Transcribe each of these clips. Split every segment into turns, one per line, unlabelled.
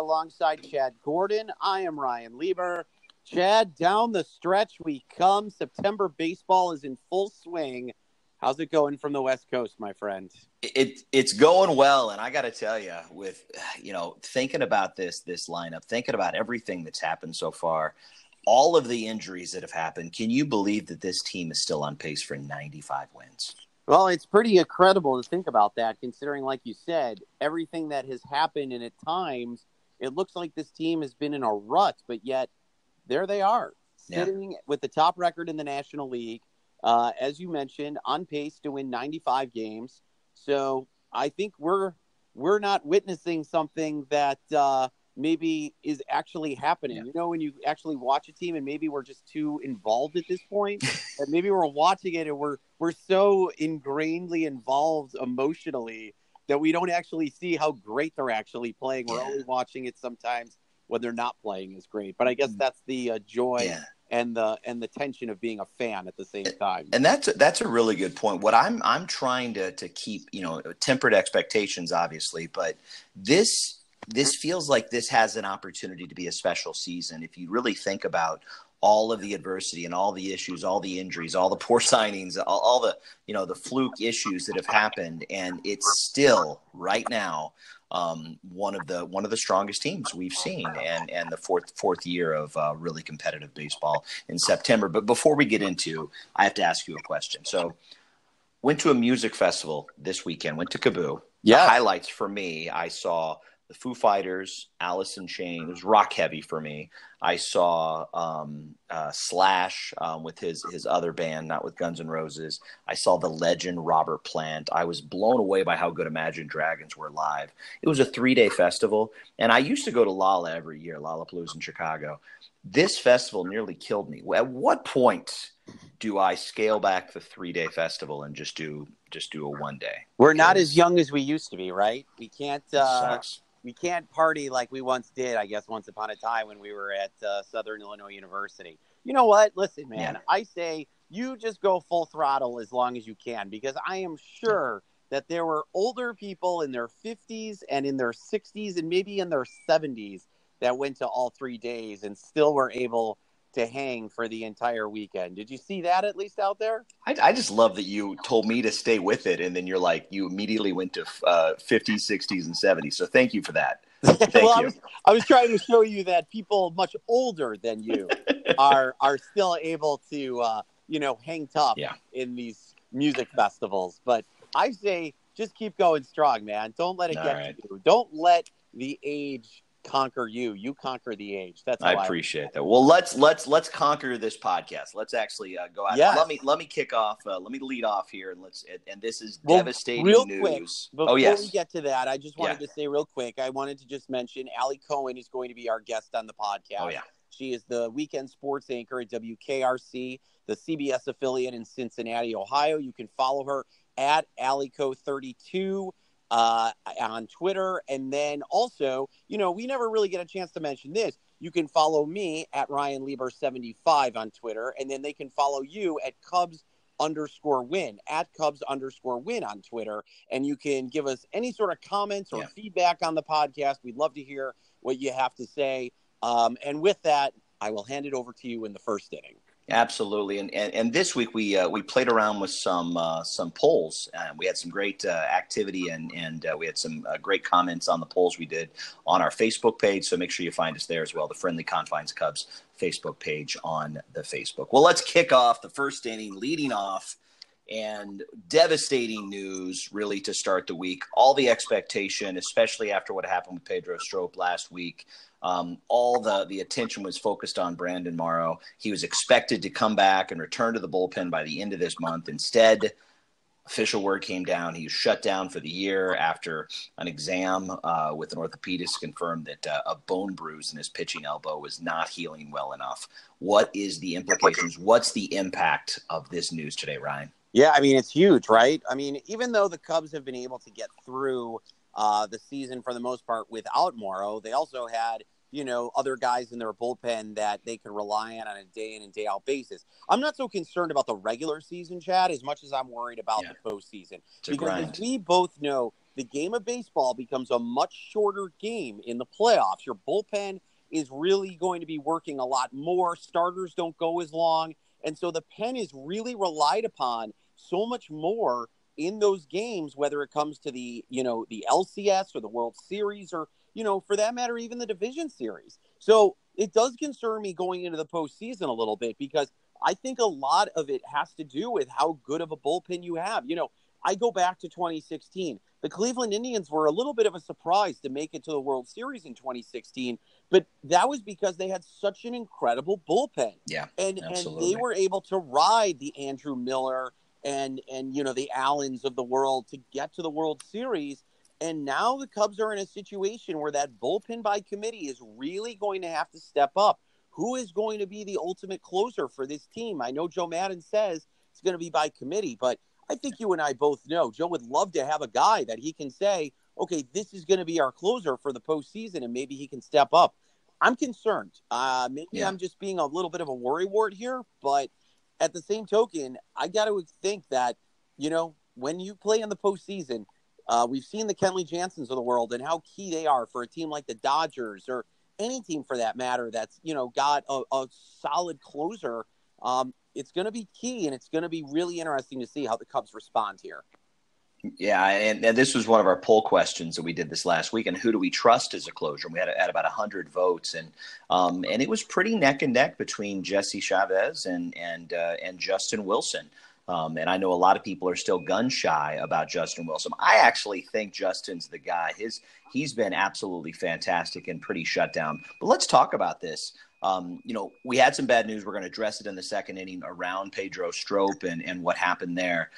alongside Chad Gordon. I am Ryan Lieber. Chad, down the stretch we come. September baseball is in full swing. How's it going from the West Coast, my friend?
It it's going well, and I got to tell you, with you know thinking about this this lineup, thinking about everything that's happened so far, all of the injuries that have happened, can you believe that this team is still on pace for 95 wins?
Well, it's pretty incredible to think about that, considering, like you said, everything that has happened, and at times it looks like this team has been in a rut, but yet there they are, sitting yeah. with the top record in the National League. Uh, as you mentioned, on pace to win 95 games. So I think we're we're not witnessing something that uh, maybe is actually happening. Yeah. You know, when you actually watch a team and maybe we're just too involved at this and maybe we're watching it and we're we're so ingrainedly involved emotionally that we don't actually see how great they're actually playing. We're only watching it sometimes when they're not playing is great. But I guess mm. that's the uh, joy yeah. and the and the tension of being a fan at the same time.
And that's a, that's a really good point. What I'm I'm trying to to keep you know tempered expectations, obviously, but this this feels like this has an opportunity to be a special season if you really think about all of the adversity and all the issues, all the injuries, all the poor signings, all, all, the you know the fluke issues that have happened, and it's still right now um, one of the one of the strongest teams we've seen, and and the fourth fourth year of uh, really competitive baseball in September. But before we get into, I have to ask you a question. So, went to a music festival this weekend. Went to KAABOO. Yeah. The highlights for me, I saw the Foo Fighters, Alice in Chains. It was rock heavy for me. I saw um, uh, Slash um, with his his other band, not with Guns N' Roses. I saw the legend Robert Plant. I was blown away by how good Imagine Dragons were live. It was a three day festival, and I used to go to Lolla every year, Lollapalooza in Chicago. This festival nearly killed me. At what point do I scale back the three day festival and just do just do a one day?
We're not as young as we used to be, right? We can't. Uh, we can't party like we once did. I guess once upon a time when we were at uh, Southern Illinois University. You know what? Listen, man. Yeah. I say you just go full throttle as long as you can because I am sure that there were older people in their 50s and in their 60s and maybe in their 70s that went to all three days and still were able to hang for the entire weekend. Did you see that at least out there?
I, I just love that you told me to stay with it, and then you're like, you immediately went to uh, 50s, 60s, and 70s. So thank you for that. Thank
well,
you.
I was, I was trying to show you that people much older than you are are still able to, uh, you know, hang tough yeah. in these music festivals. But I say, just keep going strong, man. Don't let it All get right. to you. Don't let the age conquer you. You conquer the age. That's
I appreciate I that. Well, let's let's let's conquer this podcast. Let's actually uh, go out. Yeah. Let me let me kick off. Uh, let me lead off here, and let's. And this is well, devastating real news. Quick,
oh, before oh yes. we get to that, I just wanted yeah. to say real quick. I wanted to just mention Allie Cohen is going to be our guest on the podcast. Oh yeah. She is the weekend sports anchor at WKRC, the CBS affiliate in Cincinnati, Ohio. You can follow her at Alico32 uh, on Twitter. And then also, you know, we never really get a chance to mention this. You can follow me at Ryan Lieber75 on Twitter, and then they can follow you at Cubs underscore win at Cubs underscore win on Twitter. And you can give us any sort of comments or yeah. feedback on the podcast. We'd love to hear what you have to say. Um, and with that, I will hand it over to you in the first inning.
Absolutely, and, and and this week we uh, we played around with some uh, some polls. Uh, we had some great uh, activity, and and uh, we had some uh, great comments on the polls we did on our Facebook page. So make sure you find us there as well. The Friendly Confines Cubs Facebook page on the Facebook. Well, let's kick off the first inning, leading off, and devastating news really to start the week. All the expectation, especially after what happened with Pedro Strop last week. Um, all the the attention was focused on Brandon Morrow. He was expected to come back and return to the bullpen by the end of this month. Instead, official word came down. He was shut down for the year after an exam uh, with an orthopedist confirmed that uh, a bone bruise in his pitching elbow was not healing well enough. What is the implications? What's the impact of this news today, Ryan?
Yeah, I mean it's huge, right? I mean, even though the Cubs have been able to get through uh, the season for the most part without Morrow. They also had you know other guys in their bullpen that they could rely on on a day in and day out basis. I'm not so concerned about the regular season, Chad, as much as I'm worried about yeah. the postseason because as we both know, the game of baseball becomes a much shorter game in the playoffs. Your bullpen is really going to be working a lot more. Starters don't go as long. And so the pen is really relied upon so much more in those games, whether it comes to the, you know, the LCS or the World Series or, you know, for that matter, even the division series. So it does concern me going into the postseason a little bit because I think a lot of it has to do with how good of a bullpen you have. You know, I go back to 2016. The Cleveland Indians were a little bit of a surprise to make it to the World Series in 2016, but that was because they had such an incredible bullpen.
Yeah,
and absolutely. and they were able to ride the Andrew Miller and and you know the Allens of the world to get to the World Series. And now the Cubs are in a situation where that bullpen by committee is really going to have to step up. Who is going to be the ultimate closer for this team? I know Joe Maddon says it's going to be by committee, but I think you and I both know Joe would love to have a guy that he can say, okay, this is going to be our closer for the postseason, and maybe he can step up. I'm concerned. Uh, maybe yeah. I'm just being a little bit of a worrywart here, but at the same token, I got to think that, you know, when you play in the postseason, uh, we've seen the Kenley Jansens of the world and how key they are for a team like the Dodgers or any team for that matter that's, you know, got a, a solid closer. Um, it's going to be key, and it's going to be really interesting to see how the Cubs respond here.
Yeah, and, and, this was one of our poll questions that we did this last week. And who do we trust as a closer? And we had, had about hundred votes, and um, and it was pretty neck and neck between Jesse Chavez and and uh, and Justin Wilson. Um, and I know a lot of people are still gun shy about Justin Wilson. I actually think Justin's the guy. His he's been absolutely fantastic and pretty shut down. But let's talk about this. Um, you know, we had some bad news. We're going to address it in the second inning around Pedro Strop and, and what happened there.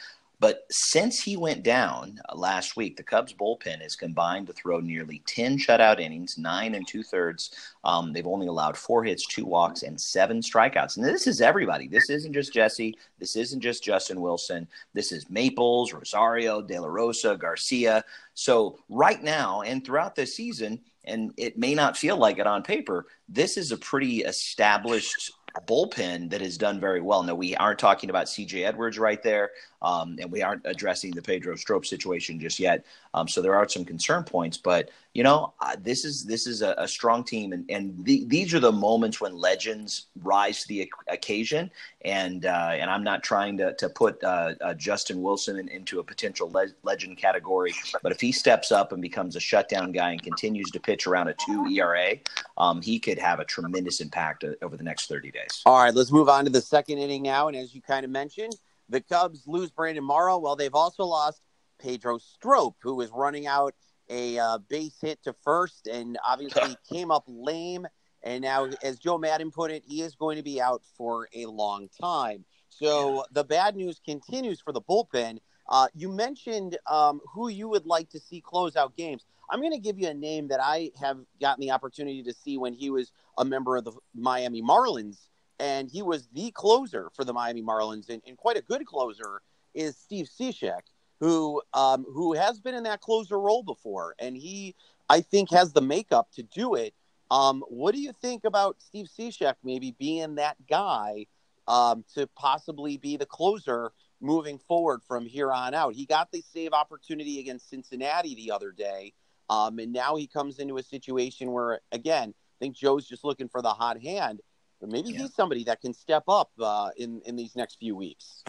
But since he went down uh, last week, the Cubs bullpen has combined to throw nearly 10 shutout innings, nine and two thirds. Um, they've only allowed four hits, two walks, and seven strikeouts. And this is everybody. This isn't just Jesse. This isn't just Justin Wilson. This is Maples, Rosario, De La Rosa, Garcia. So, right now and throughout this season, and it may not feel like it on paper, this is a pretty established bullpen that has done very well. Now, we aren't talking about CJ Edwards right there, um, and we aren't addressing the Pedro Strop situation just yet. Um, so there are some concern points, but you know, uh, this is this is a, a strong team, and and the, these are the moments when legends rise to the occasion. And uh, and I'm not trying to to put uh, uh Justin Wilson in, into a potential le- legend category, but if he steps up and becomes a shutdown guy and continues to pitch around a two ERA, um, he could have a tremendous impact over the next 30 days.
All right, let's move on to the second inning now, and as you kind of mentioned. The Cubs lose Brandon Morrow. Well, they've also lost Pedro Strop, who is running out a uh, base hit to first and obviously came up lame. And now, as Joe Maddon put it, he is going to be out for a long time. So the bad news continues for the bullpen. Uh, you mentioned um, who you would like to see close out games. I'm going to give you a name that I have gotten the opportunity to see when he was a member of the Miami Marlins and he was the closer for the Miami Marlins, and, and quite a good closer is Steve Cishek, who um, who has been in that closer role before, and he I think has the makeup to do it. Um, what do you think about Steve Cishek maybe being that guy um, to possibly be the closer moving forward from here on out? He got the save opportunity against Cincinnati the other day, um, and now he comes into a situation where again I think Joe's just looking for the hot hand but maybe yeah. he's somebody that can step up uh, in in these next few weeks.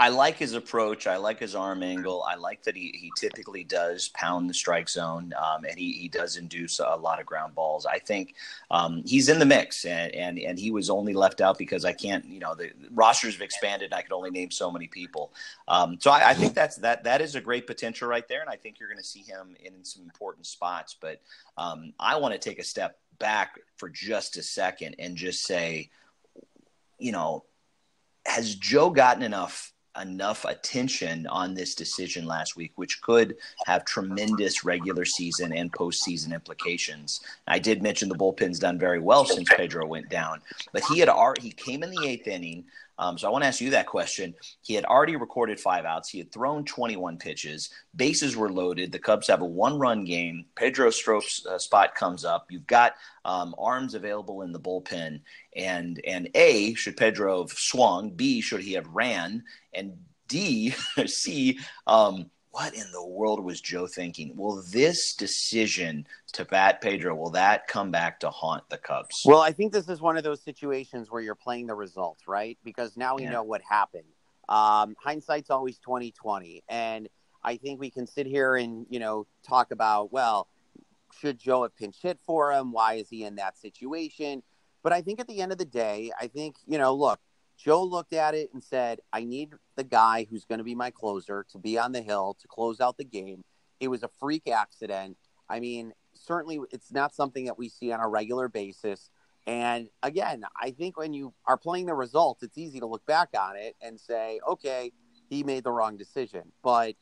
I like his approach. I like his arm angle. I like that he, he typically does pound the strike zone um, and he, he does induce a lot of ground balls. I think um, he's in the mix and, and, and he was only left out because I can't, you know, the rosters have expanded. I could only name so many people. Um, so I, I, think that's that that is a great potential right there. And I think you're going to see him in some important spots. But um, I want to take a step back for just a second and just say, you know, has Joe gotten enough enough attention on this decision last week, which could have tremendous regular season and postseason implications. I did mention the bullpen's done very well since Pedro went down, but he had already he came in the eighth inning. Um, so I want to ask you that question. He had already recorded five outs. He had thrown 21 pitches. Bases were loaded. The Cubs have a one-run game. Pedro Strop's uh, spot comes up. You've got um, arms available in the bullpen. And and A, should Pedro have swung? B, should he have ran? And D, C, um, what in the world was Joe thinking? Will this decision to bat Pedro will that come back to haunt the Cubs?
Well, I think this is one of those situations where you're playing the results, right? Because now we yeah. know what happened. Um, hindsight's always twenty twenty, and I think we can sit here and you know talk about well, should Joe have pinch hit for him? Why is he in that situation? But I think at the end of the day, I think you know, look, Joe looked at it and said, I need the guy who's going to be my closer to be on the hill to close out the game. It was a freak accident. I mean, certainly it's not something that we see on a regular basis. And again, I think when you are playing the results, it's easy to look back on it and say, okay, he made the wrong decision. But,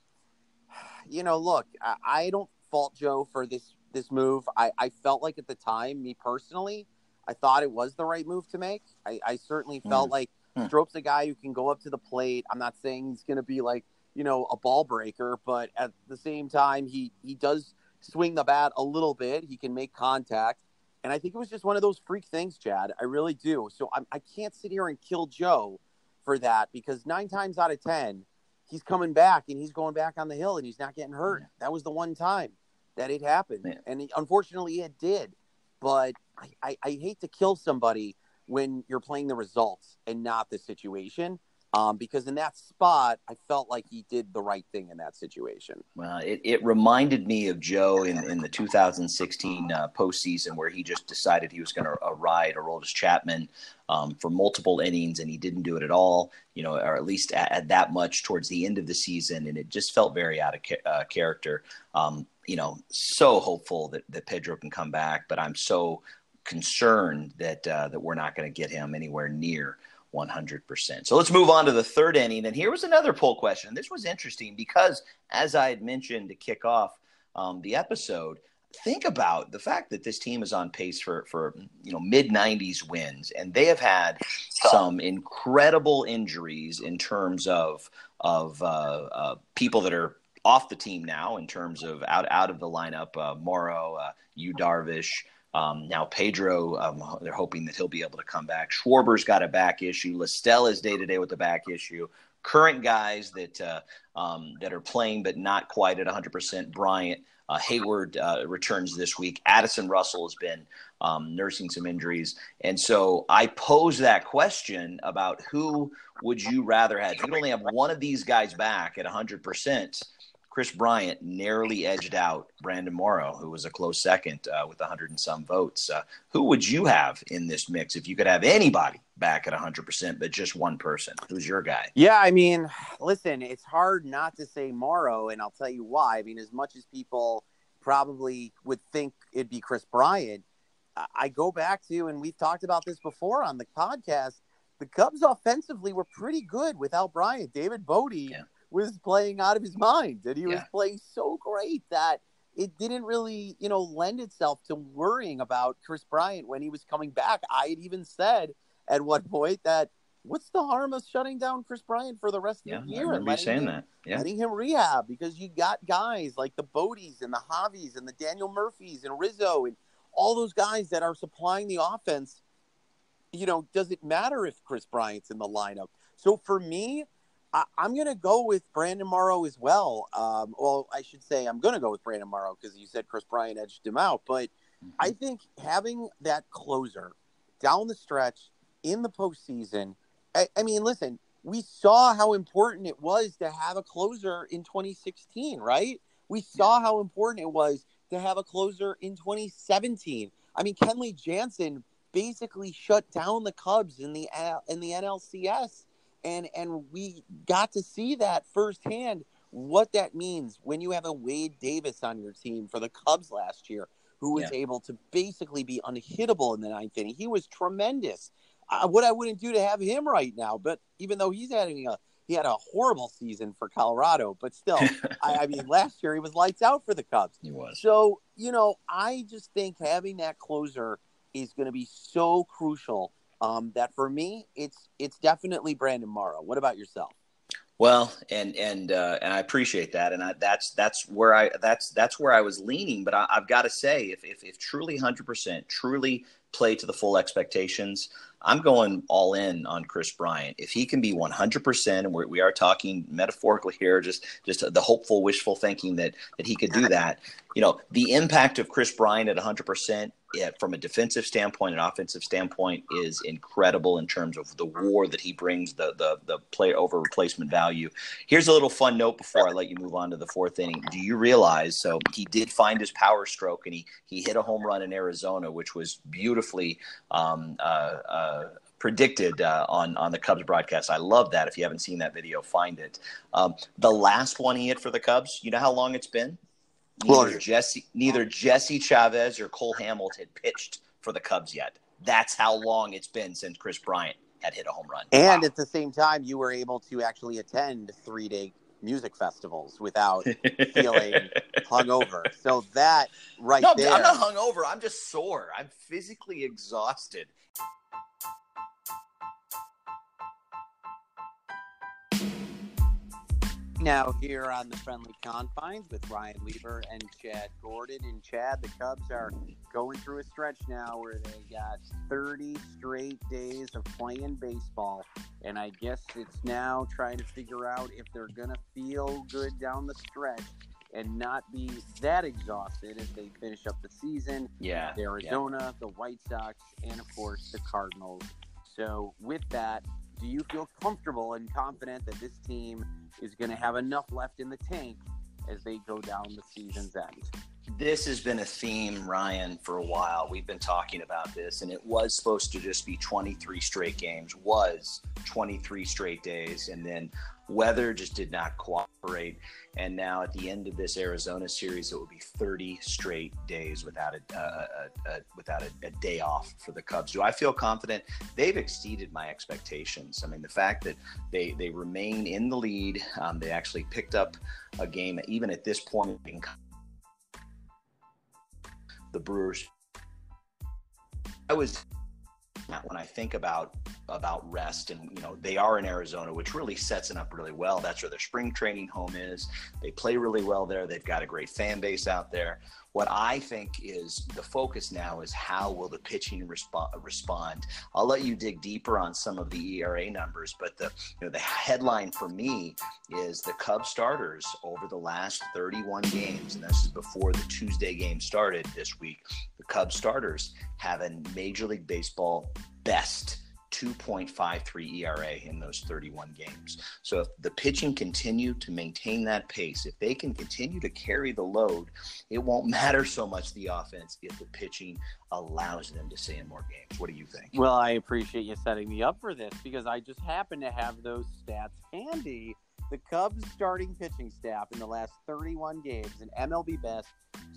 you know, look, I, don't fault Joe for this this move. I, I felt like at the time, me personally, I thought it was the right move to make. I, I certainly felt mm. like Hmm. Strop's a guy who can go up to the plate. I'm not saying he's going to be like, you know, a ball breaker, but at the same time, he, he does swing the bat a little bit. He can make contact. And I think it was just one of those freak things, Chad. I really do. So I'm, I can't sit here and kill Joe for that because nine times out of 10, he's coming back and he's going back on the hill and he's not getting hurt. Yeah. That was the one time that it happened. Yeah. And he, unfortunately, it did. But I, I, I hate to kill somebody when you're playing the results and not the situation. Um, because in that spot, I felt like he did the right thing in that situation.
Well, it, it reminded me of Joe in, in the 2016 uh, postseason where he just decided he was going to uh, ride Aroldis Chapman um, for multiple innings and he didn't do it at all, you know, or at least at, at that much towards the end of the season. And it just felt very out of ca- uh, character. Um, you know, so hopeful that, that Pedro can come back, but I'm so concerned that uh, that we're not going to get him anywhere near 100%. So let's move on to the third inning. And here was another poll question. This was interesting because, as I had mentioned to kick off um, the episode, think about the fact that this team is on pace for for you know mid 90s wins, and they have had some incredible injuries in terms of of uh, uh, people that are off the team now in terms of out out of the lineup. Uh, Morrow, uh, Yu Darvish. Um, now Pedro, um, they're hoping that he'll be able to come back. Schwarber's got a back issue. La Stella is day to day with a back issue. Current guys that uh, um, that are playing but not quite at 100%. Bryant, uh, Heyward uh, returns this week. Addison Russell has been um, nursing some injuries, and so I pose that question about who would you rather have? If you only have one of these guys back at 100%, Kris Bryant narrowly edged out Brandon Morrow, who was a close second uh, with 100 and some votes. Uh, who would you have in this mix if you could have anybody back at 100%, but just one person? Who's your guy?
Yeah, I mean, listen, it's hard not to say Morrow, and I'll tell you why. I mean, as much as people probably would think it'd be Kris Bryant, I go back to, and we've talked about this before on the podcast. The Cubs offensively were pretty good without Bryant. David Bote yeah was playing out of his mind and he yeah. was playing so great that it didn't really, you know, lend itself to worrying about Kris Bryant when he was coming back. I had even said at one point that what's the harm of shutting down Kris Bryant for the rest of
yeah,
the year
and letting saying him, that. Yeah.
letting him rehab because you got guys like the Botes and the Javys and the Daniel Murphys and Rizzo and all those guys that are supplying the offense. You know, does it matter if Kris Bryant's in the lineup? So for me, I, am going to go with Brandon Morrow as well. Um, well, I should say I'm going to go with Brandon Morrow because you said Kris Bryant edged him out. But mm-hmm. I think having that closer down the stretch in the postseason, I, I mean, listen, we saw how important it was to have a closer in 2016, right? We saw how important it was to have a closer in 2017. I mean, Kenley Jansen basically shut down the Cubs in the in the NLCS and and we got to see that firsthand what that means when you have a Wade Davis on your team for the Cubs last year, who was yeah. able to basically be unhittable in the ninth inning. He was tremendous. Uh, what I wouldn't do to have him right now, but even though he's having a he had a horrible season for Colorado, but still, I, I, mean, last year he was lights out for the Cubs.
He was.
So you know, I just think having that closer is going to be so crucial um, that for me, it's it's definitely Brandon Morrow. What about yourself?
Well, and and uh, and I appreciate that, and I, that's that's where I that's that's where I was leaning. But I, have got to say, if if, if truly hundred percent, truly play to the full expectations, I'm going all in on Kris Bryant. If he can be 100%, and we're, we are talking metaphorically here, just just the hopeful, wishful thinking that that he could do that. You know, the impact of Kris Bryant at 100% yeah, from a defensive standpoint and offensive standpoint is incredible in terms of the war that he brings, the the the play over replacement value. Here's a little fun note before I let you move on to the fourth inning. Do you realize? So he did find his power stroke and he he hit a home run in Arizona, which was beautifully. Um, uh, uh, predicted uh, on on the Cubs broadcast. I love that. If you haven't seen that video, find it. Um, the last one he hit for the Cubs. You know how long it's been? Neither Jesse, neither Jesse Chavez or Cole Hamels had pitched for the Cubs yet. That's how long it's been since Chris Bryant had hit a home run.
And wow. at the same time, you were able to actually attend three day music festivals without feeling hungover. So that right no, there.
I'm not hungover. I'm just sore. I'm physically exhausted.
Now here on the friendly confines with Ryan Lieber and Chad Gordon. And Chad, the Cubs are going through a stretch now where they got 30 straight days of playing baseball. And I guess it's now trying to figure out if they're going to feel good down the stretch and not be that exhausted as they finish up the season.
Yeah.
The Arizona,
yeah.
the White Sox, and of course the Cardinals. So with that, do you feel comfortable and confident that this team is going to have enough left in the tank as they go down the season's end?
This has been a theme, Ryan, for a while. We've been talking about this, and it was supposed to just be 23 straight games, was 23 straight days, and then weather just did not cooperate. And now at the end of this Arizona series, it will be 30 straight days without a, uh, a, a without a, a, day off for the Cubs. Do I feel confident? They've exceeded my expectations. I mean, the fact that they they remain in the lead, um, they actually picked up a game even at this point. The Brewers. I was when I think about about rest and you know they are in Arizona which really sets it up really well. That's where their spring training home is. They play really well there. They've got a great fan base out there what I think is the focus now is how will the pitching resp- respond? I'll let you dig deeper on some of the ERA numbers but the you know the headline for me is the Cubs starters over the last 31 games and this is before the Tuesday game started this week. The Cubs starters have a Major League Baseball best 2.53 ERA in those 31 games. So if the pitching continue to maintain that pace, if they can continue to carry the load, it won't matter so much the offense if the pitching allows them to stay in more games. What do you think?
Well, I appreciate you setting me up for this because I just happen to have those stats handy. The Cubs starting pitching staff in the last 31 games, an MLB best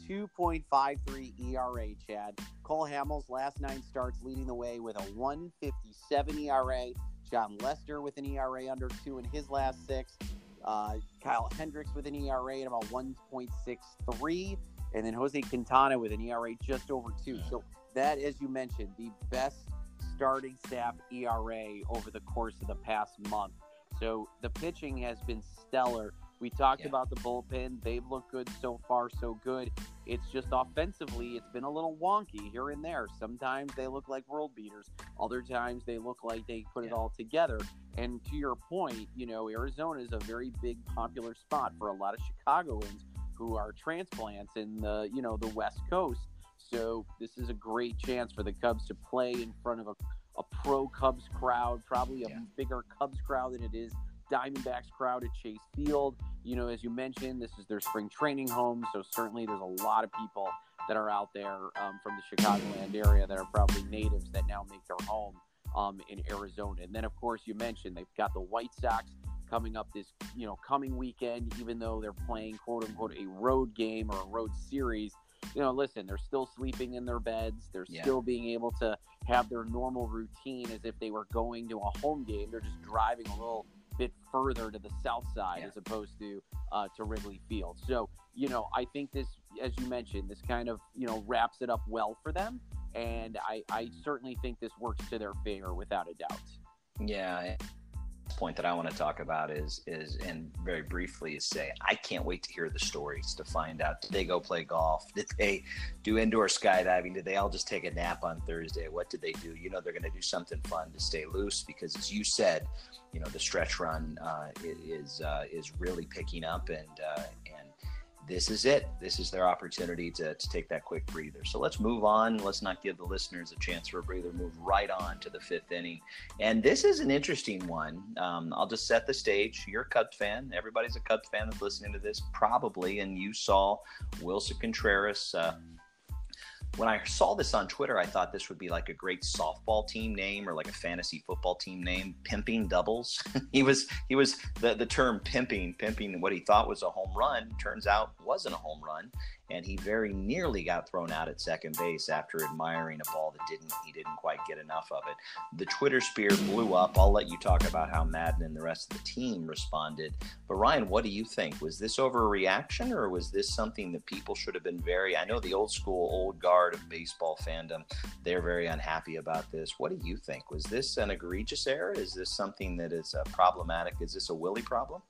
2.53 ERA, Chad. Cole Hamels last nine starts leading the way with a 157 ERA. Jon Lester with an ERA under two in his last six. Uh, Kyle Hendricks with an ERA at about 1.63. And then Jose Quintana with an ERA just over two. So that, as you mentioned, the best starting staff ERA over the course of the past month. So the pitching has been stellar. We talked yeah. about the bullpen. They've looked good so far, so good. It's just offensively, it's been a little wonky here and there. Sometimes they look like world beaters. Other times they look like they put yeah. it all together. And to your point, you know, Arizona is a very big popular spot for a lot of Chicagoans who are transplants in the, you know, the West Coast. So this is a great chance for the Cubs to play in front of a, a pro Cubs crowd, probably a yeah. bigger Cubs crowd than it is Diamondbacks crowd at Chase Field. You know, as you mentioned, this is their spring training home, so certainly there's a lot of people that are out there um, from the Chicagoland area that are probably natives that now make their home um, in Arizona. And then, of course, you mentioned they've got the White Sox coming up this, you know, coming weekend, even though they're playing quote unquote a road game or a road series. You know, listen, they're still sleeping in their beds. They're yeah. still being able to have their normal routine as if they were going to a home game. They're just driving a little bit further to the south side yeah. as opposed to uh, to Wrigley Field. So you know, I think this, as you mentioned, this kind of you know wraps it up well for them, and I, I certainly think this works to their favor without a doubt.
Yeah. Point that I want to talk about is is and very briefly is say I can't wait to hear the stories to find out. Did they go play golf? Did they do indoor skydiving? Did they all just take a nap on Thursday? What did they do? You know they're going to do something fun to stay loose because as you said you know the stretch run uh, is uh, is really picking up and uh, this is it. This is their opportunity to, to take that quick breather. So let's move on. Let's not give the listeners a chance for a breather. Move right on to the fifth inning. And this is an interesting one. Um, I'll just set the stage. You're a Cubs fan. Everybody's a Cubs fan that's listening to this, probably. And you saw Willson Contreras. Uh, when I saw this on Twitter, I thought this would be like a great softball team name or like a fantasy football team name, pimping doubles. he was he was the, the term pimping, pimping what he thought was a home run turns out wasn't a home run and he very nearly got thrown out at second base after admiring a ball that didn't he didn't quite get enough of it. The Twittersphere blew up. I'll let you talk about how Maddon and the rest of the team responded. But Ryan, what do you think? Was this overreaction or was this something that people should have been very I know the old school old guard of baseball fandom, they're very unhappy about this. What do you think? Was this an egregious error? Is this something that is uh, problematic? Is this a Willie problem?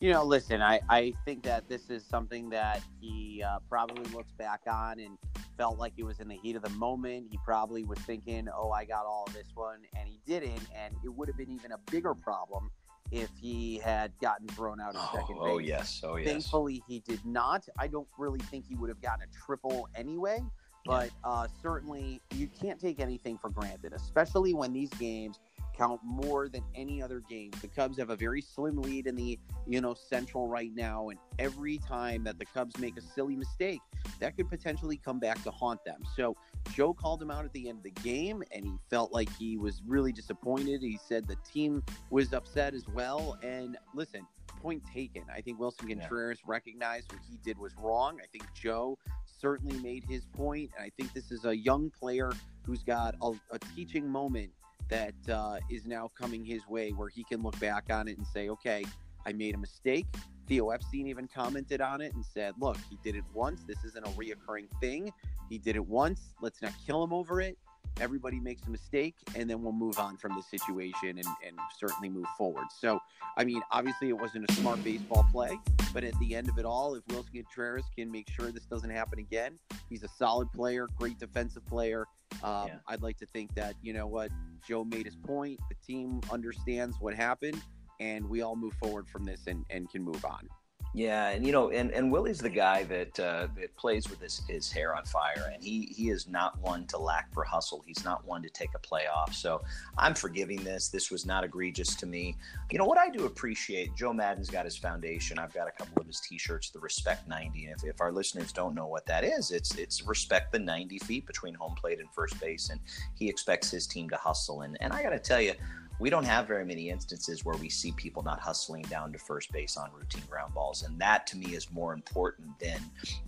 You know, listen, I, I think that this is something that he uh, probably looks back on and felt like he was in the heat of the moment. He probably was thinking, oh, I got all this one, and he didn't. And it would have been even a bigger problem if he had gotten thrown out in oh, second
base. Oh, yes. Oh, yes.
Thankfully, he did not. I don't really think he would have gotten a triple anyway. But uh, certainly, you can't take anything for granted, especially when these games count more than any other game. The Cubs have a very slim lead in the, you know, Central right now, and every time that the Cubs make a silly mistake, that could potentially come back to haunt them. So Joe called him out at the end of the game, and he felt like he was really disappointed. He said the team was upset as well. And listen, point taken. I think Willson Contreras yeah. recognized what he did was wrong. I think Joe certainly made his point, and I think this is a young player who's got a, a teaching moment that uh, is now coming his way where he can look back on it and say, okay, I made a mistake. Theo Epstein even commented on it and said, look, he did it once. This isn't a reoccurring thing. He did it once. Let's not kill him over it. Everybody makes a mistake, and then we'll move on from the situation and, and certainly move forward. So, I mean, obviously, it wasn't a smart baseball play, but at the end of it all, if Willson Contreras can make sure this doesn't happen again, he's a solid player, great defensive player. Um, yeah. I'd like to think that, you know what, Joe made his point. The team understands what happened, and we all move forward from this and, and can move on.
Yeah, and you know, and, and Willie's the guy that uh, that plays with his, his hair on fire, and he he is not one to lack for hustle. He's not one to take a play off. So I'm forgiving this. This was not egregious to me. You know what I do appreciate? Joe Maddon's got his foundation. I've got a couple of his T-shirts, the Respect 90. And if, if our listeners don't know what that is, it's it's respect the 90 feet between home plate and first base, and he expects his team to hustle. And and I got to tell you we don't have very many instances where we see people not hustling down to first base on routine ground balls. And that to me is more important than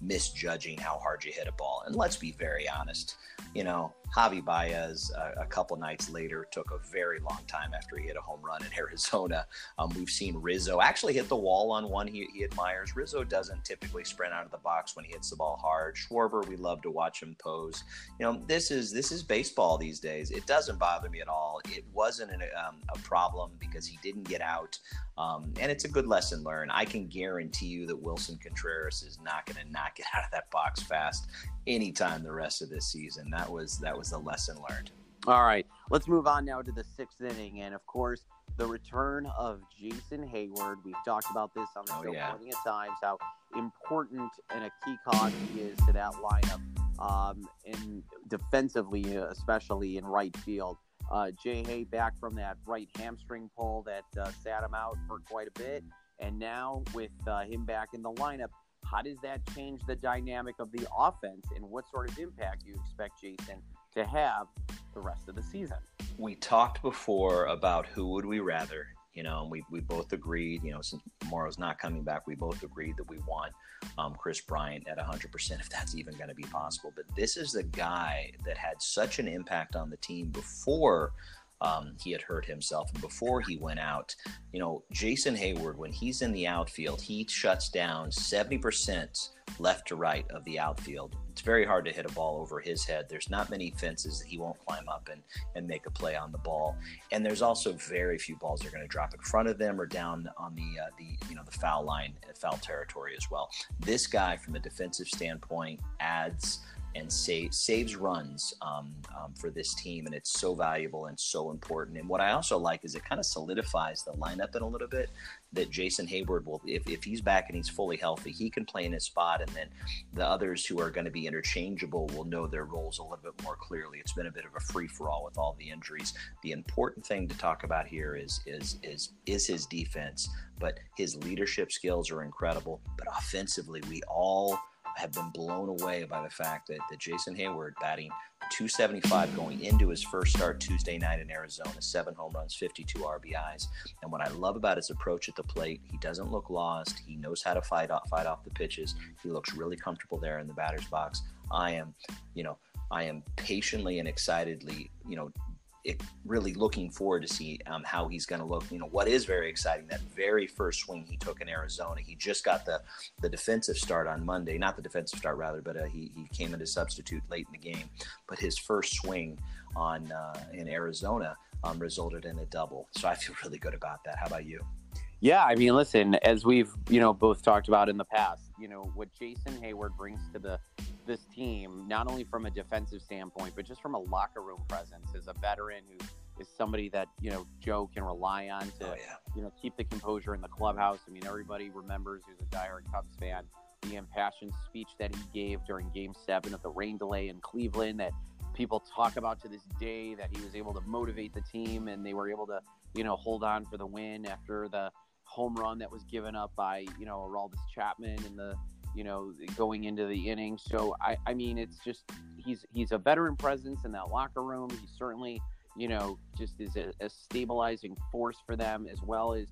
misjudging how hard you hit a ball. And let's be very honest, you know, Javy Baez uh, a couple nights later took a very long time after he hit a home run in Arizona. Um, we've seen Rizzo actually hit the wall on one he, he admires. Rizzo doesn't typically sprint out of the box when he hits the ball hard. Schwarber, we love to watch him pose. You know, this is this is baseball these days. It doesn't bother me at all. It wasn't an, um, a problem because he didn't get out, um, and it's a good lesson learned. I can guarantee you that Willson Contreras is not going to not get out of that box fast anytime the rest of this season. That was that was the lesson learned.
All right, let's move on now to the sixth inning, and of course, the return of Jason Heyward. We've talked about this on the oh, show yeah. plenty of times how important and a key cog he is to that lineup, um, and defensively, especially in right field. Uh, Jay Hay back from that right hamstring pull that uh, sat him out for quite a bit, and now with uh, him back in the lineup, how does that change the dynamic of the offense, and what sort of impact do you expect Jason to have the rest of the season?
We talked before about who would we rather, you know, and we, we both agreed, you know, since Morrow's not coming back, we both agreed that we want um, Kris Bryant at 100%, if that's even going to be possible. But this is the guy that had such an impact on the team before um, he had hurt himself. And before he went out, you know, Jason Heyward, when he's in the outfield, he shuts down 70% left to right of the outfield. It's very hard to hit a ball over his head. There's not many fences that he won't climb up and, and make a play on the ball. And there's also very few balls that are going to drop in front of them or down on the uh, the you know the foul line, foul territory as well. This guy, from a defensive standpoint, adds and save, saves runs um, um, for this team, and it's so valuable and so important. And what I also like is it kind of solidifies the lineup in a little bit. That Jason Heyward will, if, if he's back and he's fully healthy, he can play in his spot, and then the others who are going to be interchangeable will know their roles a little bit more clearly. It's been a bit of a free for all with all the injuries. The important thing to talk about here is is is is his defense, but his leadership skills are incredible. But offensively, we all have been blown away by the fact that, that Jason Heyward batting 275 going into his first start Tuesday night in Arizona, seven home runs, 52 RBIs. And what I love about his approach at the plate, he doesn't look lost. He knows how to fight off, fight off the pitches. He looks really comfortable there in the batter's box. I am, you know, I am patiently and excitedly, you know, really looking forward to see um, how he's going to look. You know, what is very exciting that very first swing he took in Arizona, he just got the the defensive start on Monday, not the defensive start rather, but uh, he he came in to substitute late in the game. But his first swing on uh, in Arizona um, resulted in a double, so I feel really good about that. How about you?
Yeah, I mean, listen, as we've you know both talked about in the past, you know what Jason Heyward brings to the this team, not only from a defensive standpoint, but just from a locker room presence as a veteran who is somebody that you know Joe can rely on to oh, yeah. you know keep the composure in the clubhouse. I mean, everybody remembers who's a diehard Cubs fan the impassioned speech that he gave during Game Seven of the rain delay in Cleveland that people talk about to this day. That he was able to motivate the team and they were able to you know hold on for the win after the home run that was given up by you know Aroldis Chapman and the you know going into the inning. So I I mean it's just he's he's a veteran presence in that locker room. He certainly you know just is a, a stabilizing force for them as well as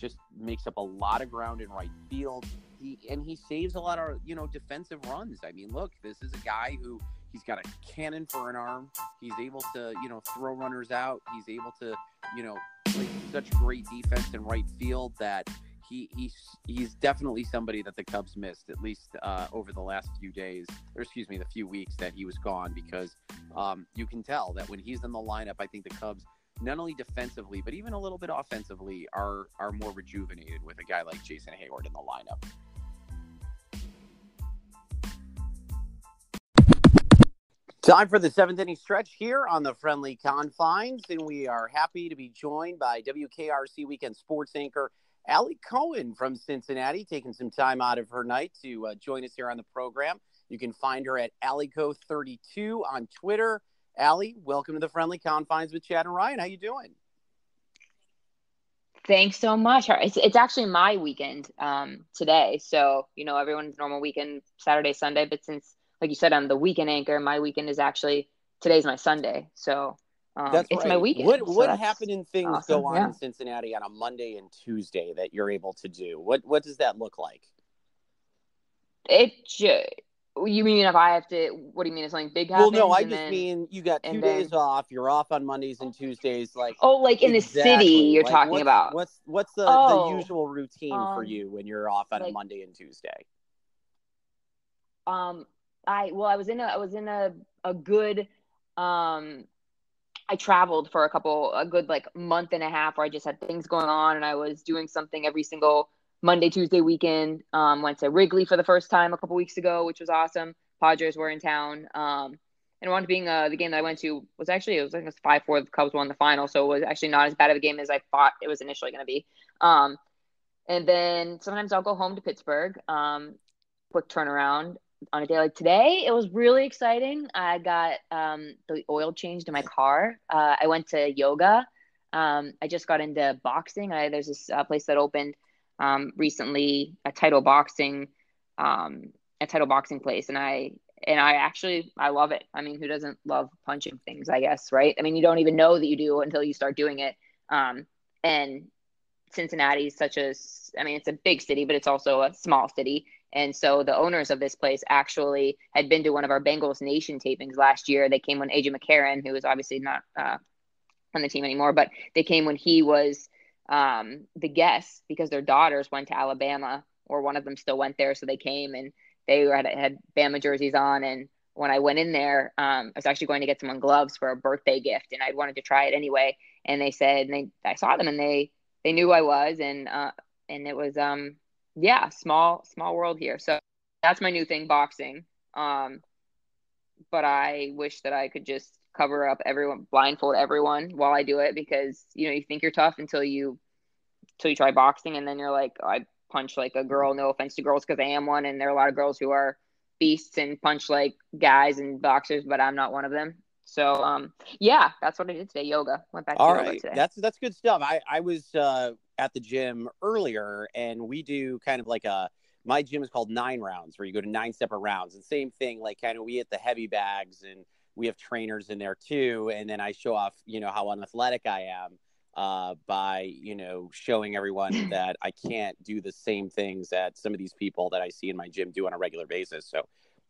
just makes up a lot of ground in right field. He and he saves a lot of you know defensive runs. I mean, look, this is a guy who he's got a cannon for an arm. He's able to you know throw runners out. He's able to you know play such great defense in right field that he he's he's definitely somebody that the Cubs missed at least uh, over the last few days, or excuse me, the few weeks that he was gone because um, you can tell that when he's in the lineup, I think the Cubs not only defensively but even a little bit offensively are are more rejuvenated with a guy like Jason Heyward in the lineup. Time for the seventh inning stretch here on the friendly confines, and we are happy to be joined by WKRC Weekend Sports anchor Allie Cohen from Cincinnati, taking some time out of her night to uh, join us here on the program. You can find her at AllieCo32 on Twitter. Allie, welcome to the Friendly Confines with Chad and Ryan. How you doing?
Thanks so much. It's, it's actually my weekend um, today. So, you know, everyone's normal weekend, Saturday, Sunday. But since like you said, I'm the weekend anchor. My weekend is actually today's my Sunday, so um, that's it's right. my weekend.
What so what happening things awesome. go on yeah. in Cincinnati on a Monday and Tuesday that you're able to do? What what does that look like?
It you mean if I have to? What do you mean? It's something big happens?
Well, no, I just then, mean you got two days then, off. You're off on Mondays and Tuesdays. Like
oh, like in exactly. the city, you're like, talking
what's,
about.
What's what's the, oh, the usual routine um, for you when you're off on like, a Monday and Tuesday?
Um, I well, I was in a I was in a a good um I traveled for a couple a good like month and a half where I just had things going on and I was doing something every single Monday, Tuesday weekend. Um, went to Wrigley for the first time a couple weeks ago, which was awesome. Padres were in town. Um, and one being uh, the game that I went to was actually it was i like a five four. The Cubs won the final, so it was actually not as bad of a game as I thought it was initially going to be. Um, and then sometimes I'll go home to Pittsburgh. Um, quick turnaround on a day like today, it was really exciting. I got um, the oil changed in my car. Uh, I went to yoga. Um, I just got into boxing. I, there's this uh, place that opened um, recently, a title boxing, um, a title boxing place, and I and I actually I love it. I mean, who doesn't love punching things? I guess right. I mean, you don't even know that you do until you start doing it. Um, and Cincinnati is such a, I mean, it's a big city, but it's also a small city. And so the owners of this place actually had been to one of our Bengals Nation tapings last year. They came when AJ McCarron, who was obviously not uh, on the team anymore, but they came when he was um, the guest because their daughters went to Alabama, or one of them still went there, so they came and they had had Bama jerseys on. And when I went in there, um, I was actually going to get someone gloves for a birthday gift, and I wanted to try it anyway. And they said, and they I saw them, and they they knew I was, and uh, and it was um yeah, small small world here. So that's my new thing, boxing. Um, but I wish that I could just cover up everyone, blindfold everyone while I do it because you know you think you're tough until you until you try boxing, and then you're like, oh, I punch like a girl. No offense to girls, because I am one, and there are a lot of girls who are beasts and punch like guys and boxers, but I'm not one of them. So um, yeah, that's what I did today. Yoga. Went back to
All
yoga today.
That's that's good stuff. I I was uh, at the gym earlier, and we do kind of like a my gym is called Nine Rounds, where you go to nine separate rounds, and same thing. Like kind of we hit the heavy bags, and we have trainers in there too, and then I show off, you know, how unathletic I am. Uh, by you know showing everyone that I can't do the same things that some of these people that I see in my gym do on a regular basis. So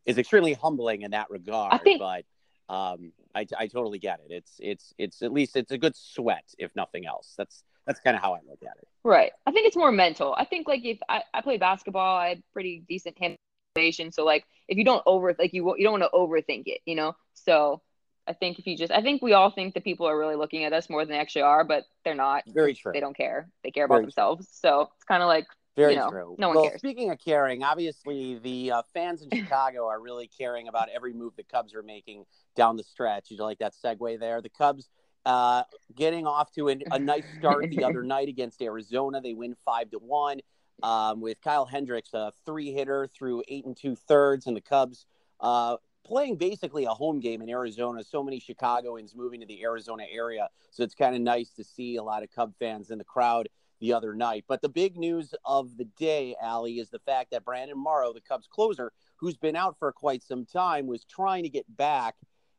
it's extremely humbling in that regard.
I think-
but um, I, I totally get it. It's it's it's at least it's a good sweat, if nothing else. That's that's kind of how I look at it.
Right. I think it's more mental. I think like if I, I play basketball, I had pretty decent hand coordination. So like if you don't over like you you don't want to overthink it, you know. So I think if you just I think we all think that people are really looking at us more than they actually are, but they're not.
Very true.
They don't care. They care about
Very true.
themselves. So it's kind of like
Very
you know,
true.
no one
well,
cares.
speaking of caring, obviously the uh, fans in Chicago are really caring about every move the Cubs are making down the stretch. You like that segue there? The Cubs uh, getting off to an, a nice start the other night against Arizona. They win five to one um, with Kyle Hendricks, a three hitter through eight and two thirds, and the Cubs. Uh, Playing basically a home game in Arizona, so many Chicagoans moving to the Arizona area. So it's kind of nice to see a lot of Cub fans in the crowd the other night. But the big news of the day, Allie, is the fact that Brandon Morrow, the Cubs closer, who's been out for quite some time, was trying to get back,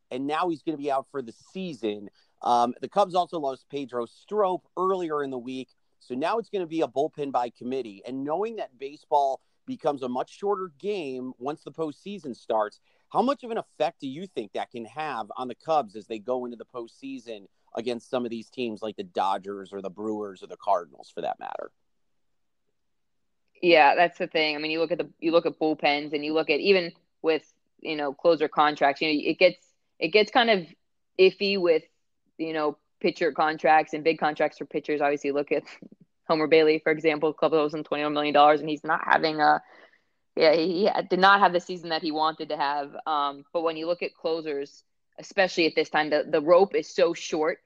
and now he's going to be out for the season. Um, the Cubs also lost Pedro Strop earlier in the week, so now it's going to be a bullpen by committee. And knowing that baseball becomes a much shorter game once the postseason starts, how much of an effect do you think that can have on the Cubs as they go into the postseason against some of these teams like the Dodgers or the Brewers or the Cardinals, for that matter?
Yeah, that's the thing. I mean, you look at the you look at bullpens and you look at even with you know closer contracts. You know, it gets it gets kind of iffy with you know pitcher contracts and big contracts for pitchers. Obviously, look at Homer Bailey, for example, club owes him twenty one million dollars, and he's not having a yeah he did not have the season that he wanted to have. Um, but when you look at closers, especially at this time, the the rope is so short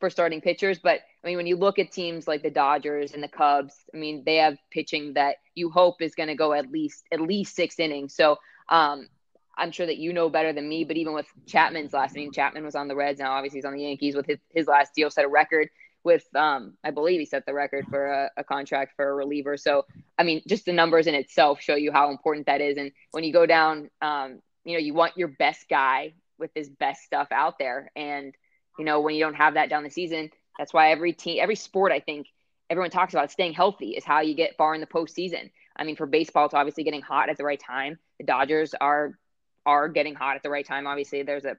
for starting pitchers. But I mean, when you look at teams like the Dodgers and the Cubs, I mean, they have pitching that you hope is going to go at least at least six innings. So um, I'm sure that you know better than me. But even with Chapman's last, mean, Chapman was on the Reds now. Obviously, he's on the Yankees. With his, his last deal, set a record with, um, I believe he set the record for a, a contract for a reliever. So I mean, just the numbers in itself show you how important that is. And when you go down, um, you know, you want your best guy with his best stuff out there. And you know, when you don't have that down the season, that's why every team, every sport, I think everyone talks about staying healthy is how you get far in the postseason. I mean, for baseball, it's obviously getting hot at the right time. The Dodgers are are getting hot at the right time. Obviously, there's a,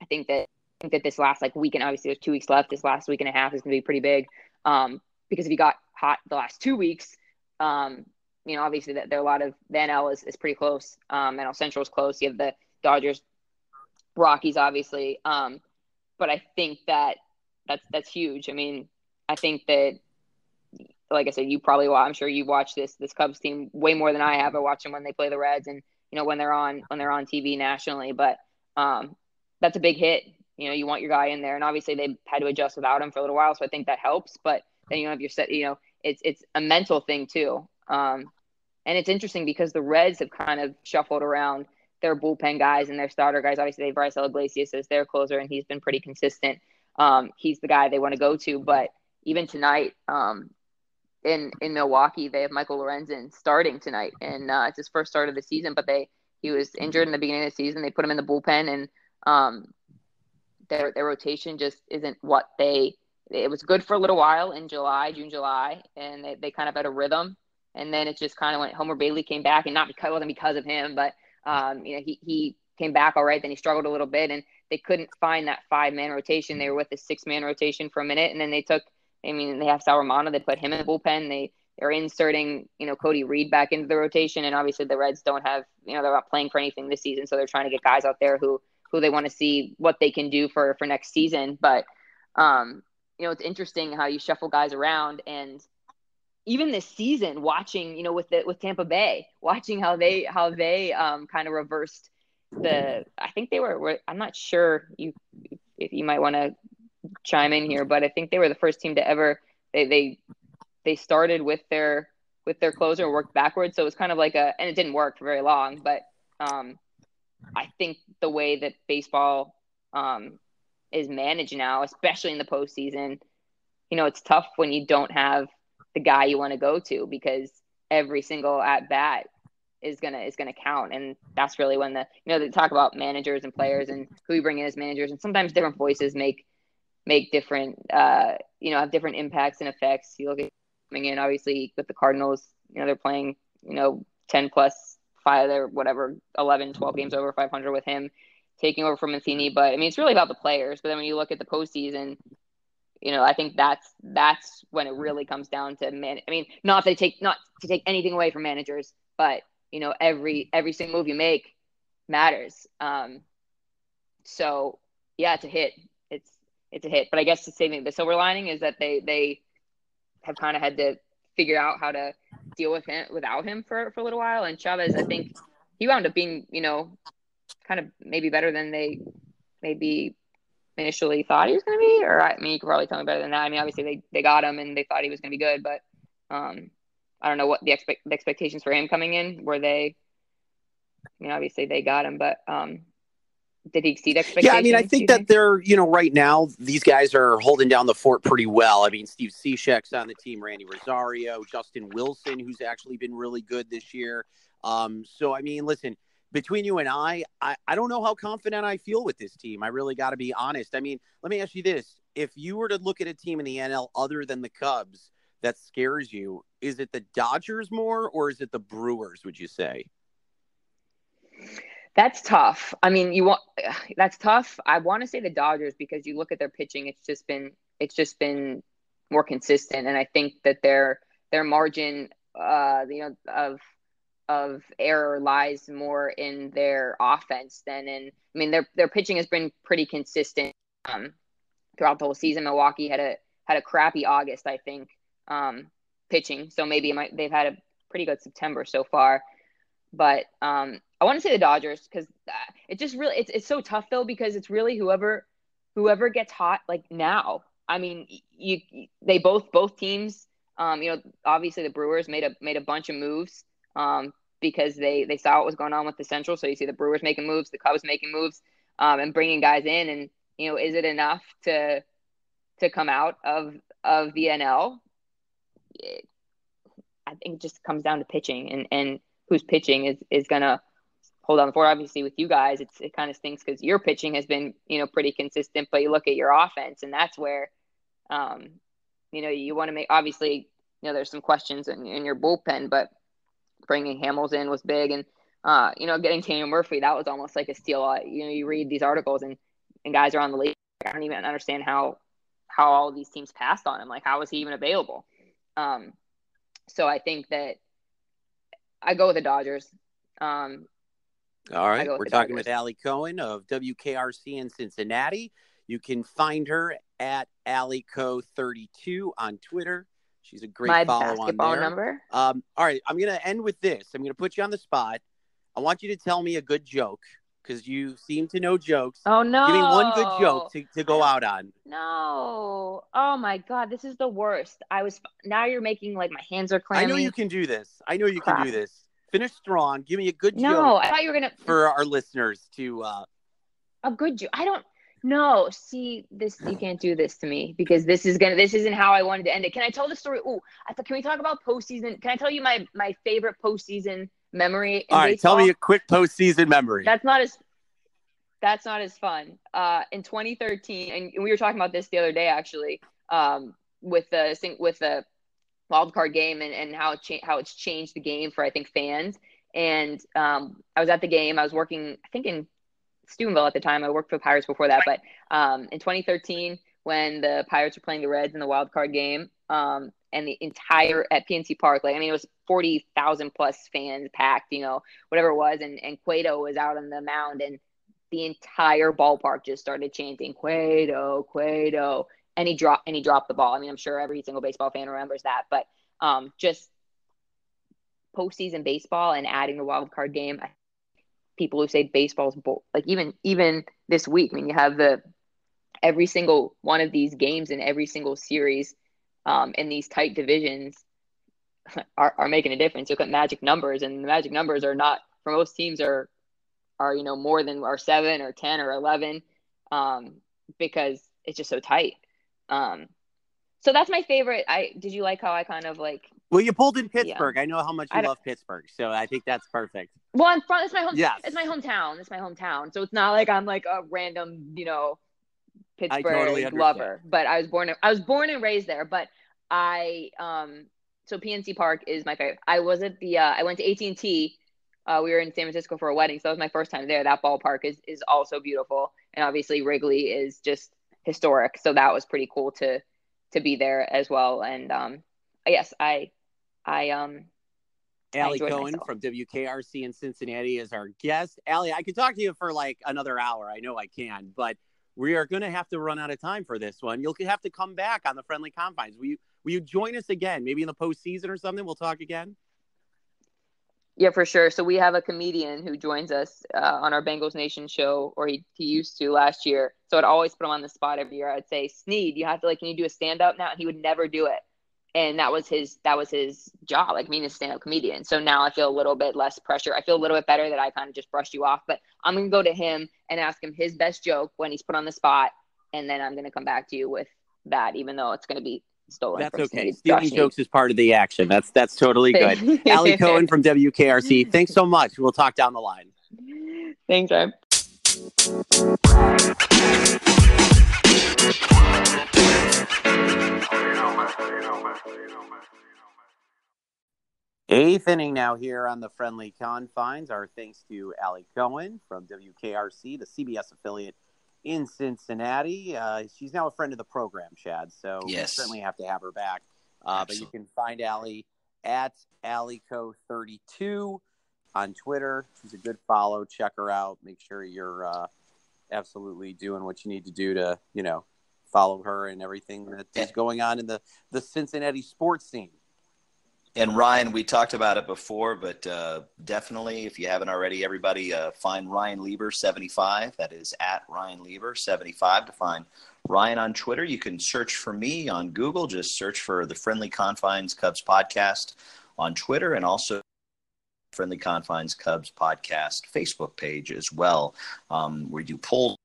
I think that I think that this last like weekend, obviously there's two weeks left. This last week and a half is going to be pretty big, um, because if you got hot the last two weeks, um, you know, obviously that there are a lot of the NL is, is pretty close. Um, NL Central is close. You have the Dodgers, Rockies, obviously. Um, but I think that that's that's huge. I mean, I think that, like I said, you probably well, I'm sure you watch this this Cubs team way more than I have. I watch them when they play the Reds and you know when they're on when they're on TV nationally. But um, that's a big hit. You know, you want your guy in there, and obviously they had to adjust without him for a little while, so I think that helps. But then you have your set. You know, it's it's a mental thing too. Um, and it's interesting because the Reds have kind of shuffled around their bullpen guys and their starter guys. Obviously, they have Raisel Iglesias as their closer, and he's been pretty consistent. Um, he's the guy they want to go to. But even tonight, um, in in Milwaukee, they have Michael Lorenzen starting tonight, and uh, it's his first start of the season. But they he was injured in the beginning of the season. They put him in the bullpen, and um, their their rotation just isn't what they. It was good for a little while in July, June, July, and they, they kind of had a rhythm. And then it just kind of went. Homer Bailey came back, and not because it wasn't because of him, but um, you know he he came back all right. Then he struggled a little bit, and they couldn't find that five man rotation. They were with the six man rotation for a minute, and then they took. I mean, they have Sal Romano. They put him in the bullpen. They they're inserting, you know, Cody Reed back into the rotation, and obviously the Reds don't have, you know, they're not playing for anything this season, so they're trying to get guys out there who who they want to see what they can do for for next season. But um, you know, it's interesting how you shuffle guys around and even this season watching, you know, with the with Tampa Bay, watching how they how they um kind of reversed the I think they were, were I'm not sure you if you might want to chime in here, but I think they were the first team to ever they they they started with their with their closer and worked backwards. So it was kind of like a and it didn't work for very long, but um I think the way that baseball um is managed now, especially in the postseason, you know, it's tough when you don't have the guy you want to go to because every single at bat is gonna is gonna count, and that's really when the you know they talk about managers and players and who you bring in as managers, and sometimes different voices make make different uh you know have different impacts and effects. You look at coming in obviously with the Cardinals, you know they're playing you know ten plus five or whatever 11, 12 games over 500 with him taking over from Matheny. But I mean, it's really about the players. But then when you look at the postseason, you know, I think that's that's when it really comes down to man. I mean, not to take not to take anything away from managers, but you know, every every single move you make matters. Um, so yeah, it's a hit. It's it's a hit. But I guess the saving the silver lining is that they they have kind of had to figure out how to deal with him without him for for a little while. And Chavez, I think he wound up being you know kind of maybe better than they maybe initially thought he was going to be. Or I mean, you could probably tell me better than that. I mean, obviously they, they got him and they thought he was going to be good, but um, I don't know what the, expect, the expectations for him coming in were. They, I mean, obviously they got him, but um, did he exceed expectations?
Yeah, I mean, I think that think? they're, you know, right now these guys are holding down the fort pretty well. I mean, Steve Cishek's on the team, Randy Rosario, Justin Wilson, who's actually been really good this year. Um, so I mean, listen, between you and I, I, I don't know how confident I feel with this team. I really got to be honest. I mean, let me ask you this. If you were to look at a team in the NL other than the Cubs that scares you, is it the Dodgers more or is it the Brewers, would you say?
That's tough. I mean, you want that's tough. I want to say the Dodgers because you look at their pitching, it's just been it's just been more consistent and I think that their their margin uh you know of of error lies more in their offense than in. I mean, their their pitching has been pretty consistent um, throughout the whole season. Milwaukee had a had a crappy August, I think, um, pitching. So maybe might, they've had a pretty good September so far. But um, I want to say the Dodgers because uh, it just really it's it's so tough though because it's really whoever whoever gets hot like now. I mean, you they both both teams. Um, you know, obviously the Brewers made a made a bunch of moves um, because they they saw what was going on with the Central. So you see the Brewers making moves, the Cubs making moves, um, and bringing guys in. And you know, is it enough to to come out of of the NL? I think it just comes down to pitching and and who's pitching is is gonna hold on the. Obviously, with you guys, it's it kind of stinks because your pitching has been you know pretty consistent, but you look at your offense, and that's where, um, you know, you want to make obviously you know there's some questions in, in your bullpen, but bringing Hamels in was big, and uh, you know, getting Daniel Murphy that was almost like a steal. Uh, you know, you read these articles and and guys are on the league. I don't even understand how how all these teams passed on him. Like, how was he even available? Um, so I think that I go with the Dodgers. Um,
all right, we're talking Dodgers. with Allie Cohen of WKRC in Cincinnati. You can find her at AllieCo32 on Twitter. She's a great My follow basketball on there. number. Um, all right, I'm gonna end with this. I'm gonna put you on the spot. I want you to tell me a good joke because you seem to know jokes.
Oh no!
Give me one good joke to, to go out on.
No. Oh my god, this is the worst. I was now you're making like my hands are clammy.
I know you can do this. I know you Crap. can do this. Finish strong. Give me a good
no,
joke.
No, I thought you were gonna
for our listeners to. uh
A good joke. I don't. No, see this. You can't do this to me because this is gonna. This isn't how I wanted to end it. Can I tell the story? Oh, I thought. Can we talk about postseason? Can I tell you my my favorite postseason memory?
All right, baseball? tell me a quick postseason memory.
That's not as. That's not as fun. Uh, in 2013, and we were talking about this the other day actually, um, with the with the wild card game and, and how it cha- how it's changed the game for I think fans. And um, I was at the game. I was working, I think in Steubenville at the time. I worked for the Pirates before that, but um, in 2013, when the Pirates were playing the Reds in the wild card game, um, and the entire at PNC Park, like I mean, it was 40,000 plus fans packed, you know, whatever it was, and and Cueto was out on the mound, and the entire ballpark just started chanting Cueto, Cueto, and he dropped and he dropped the ball. I mean, I'm sure every single baseball fan remembers that, but um, just postseason baseball and adding the wild card game. People who say baseball's bo- like even even this week, I mean, you have the every single one of these games in every single series um, in these tight divisions are, are making a difference. You look at magic numbers, and the magic numbers are not for most teams are are you know more than are seven or ten or eleven um, because it's just so tight. Um, so that's my favorite. I did you like how I kind of like
well, you pulled in Pittsburgh. Yeah. I know how much you love Pittsburgh, so I think that's perfect.
Well, I'm from. It's my home. Yes. it's my hometown. It's my hometown. So it's not like I'm like a random, you know, Pittsburgh totally lover. But I was born. I was born and raised there. But I, um, so PNC Park is my favorite. I was at the. Uh, I went to AT and T. Uh, we were in San Francisco for a wedding, so that was my first time there. That ballpark is is also beautiful, and obviously Wrigley is just historic. So that was pretty cool to to be there as well. And um, yes, I I um
Allie Cohen myself. from WKRC in Cincinnati is our guest. Allie, I could talk to you for like another hour. I know I can, but we are going to have to run out of time for this one. You'll have to come back on the friendly confines. Will you, will you join us again? Maybe in the postseason or something? We'll talk again.
Yeah, for sure. So we have a comedian who joins us uh, on our Bengals Nation show, or he, he used to last year. So I'd always put him on the spot every year. I'd say, Sneed, you have to like, can you do a stand up now? And he would never do it and that was his that was his job. Like me being a stand-up comedian. So now i feel a little bit less pressure. I feel a little bit better that i kind of just brushed you off but i'm going to go to him and ask him his best joke when he's put on the spot and then i'm going to come back to you with that even though it's going to be stolen
that's okay. stealing jokes is part of the action. That's that's totally good. Allie cohen from wkrc thanks so much. We'll talk down the line.
Thanks Rob.
Eighth inning now here on the friendly confines. Our thanks to Allie Cohen from WKRC, the CBS affiliate in Cincinnati. Uh, she's now a friend of the program, Chad. So yes. we certainly have to have her back. Uh, but you can find Allie at AllieCo32 on Twitter. She's a good follow. Check her out. Make sure you're uh, absolutely doing what you need to do to, you know, follow her and everything that is going on in the, the Cincinnati sports scene.
And Ryan, we talked about it before, but uh, definitely, if you haven't already, everybody uh, find Ryan Lieber seventy five. That is at Ryan Lieber seventy five to find Ryan on Twitter. You can search for me on Google. Just search for the Friendly Confines Cubs podcast on Twitter, and also Friendly Confines Cubs podcast Facebook page as well. Um, we do polls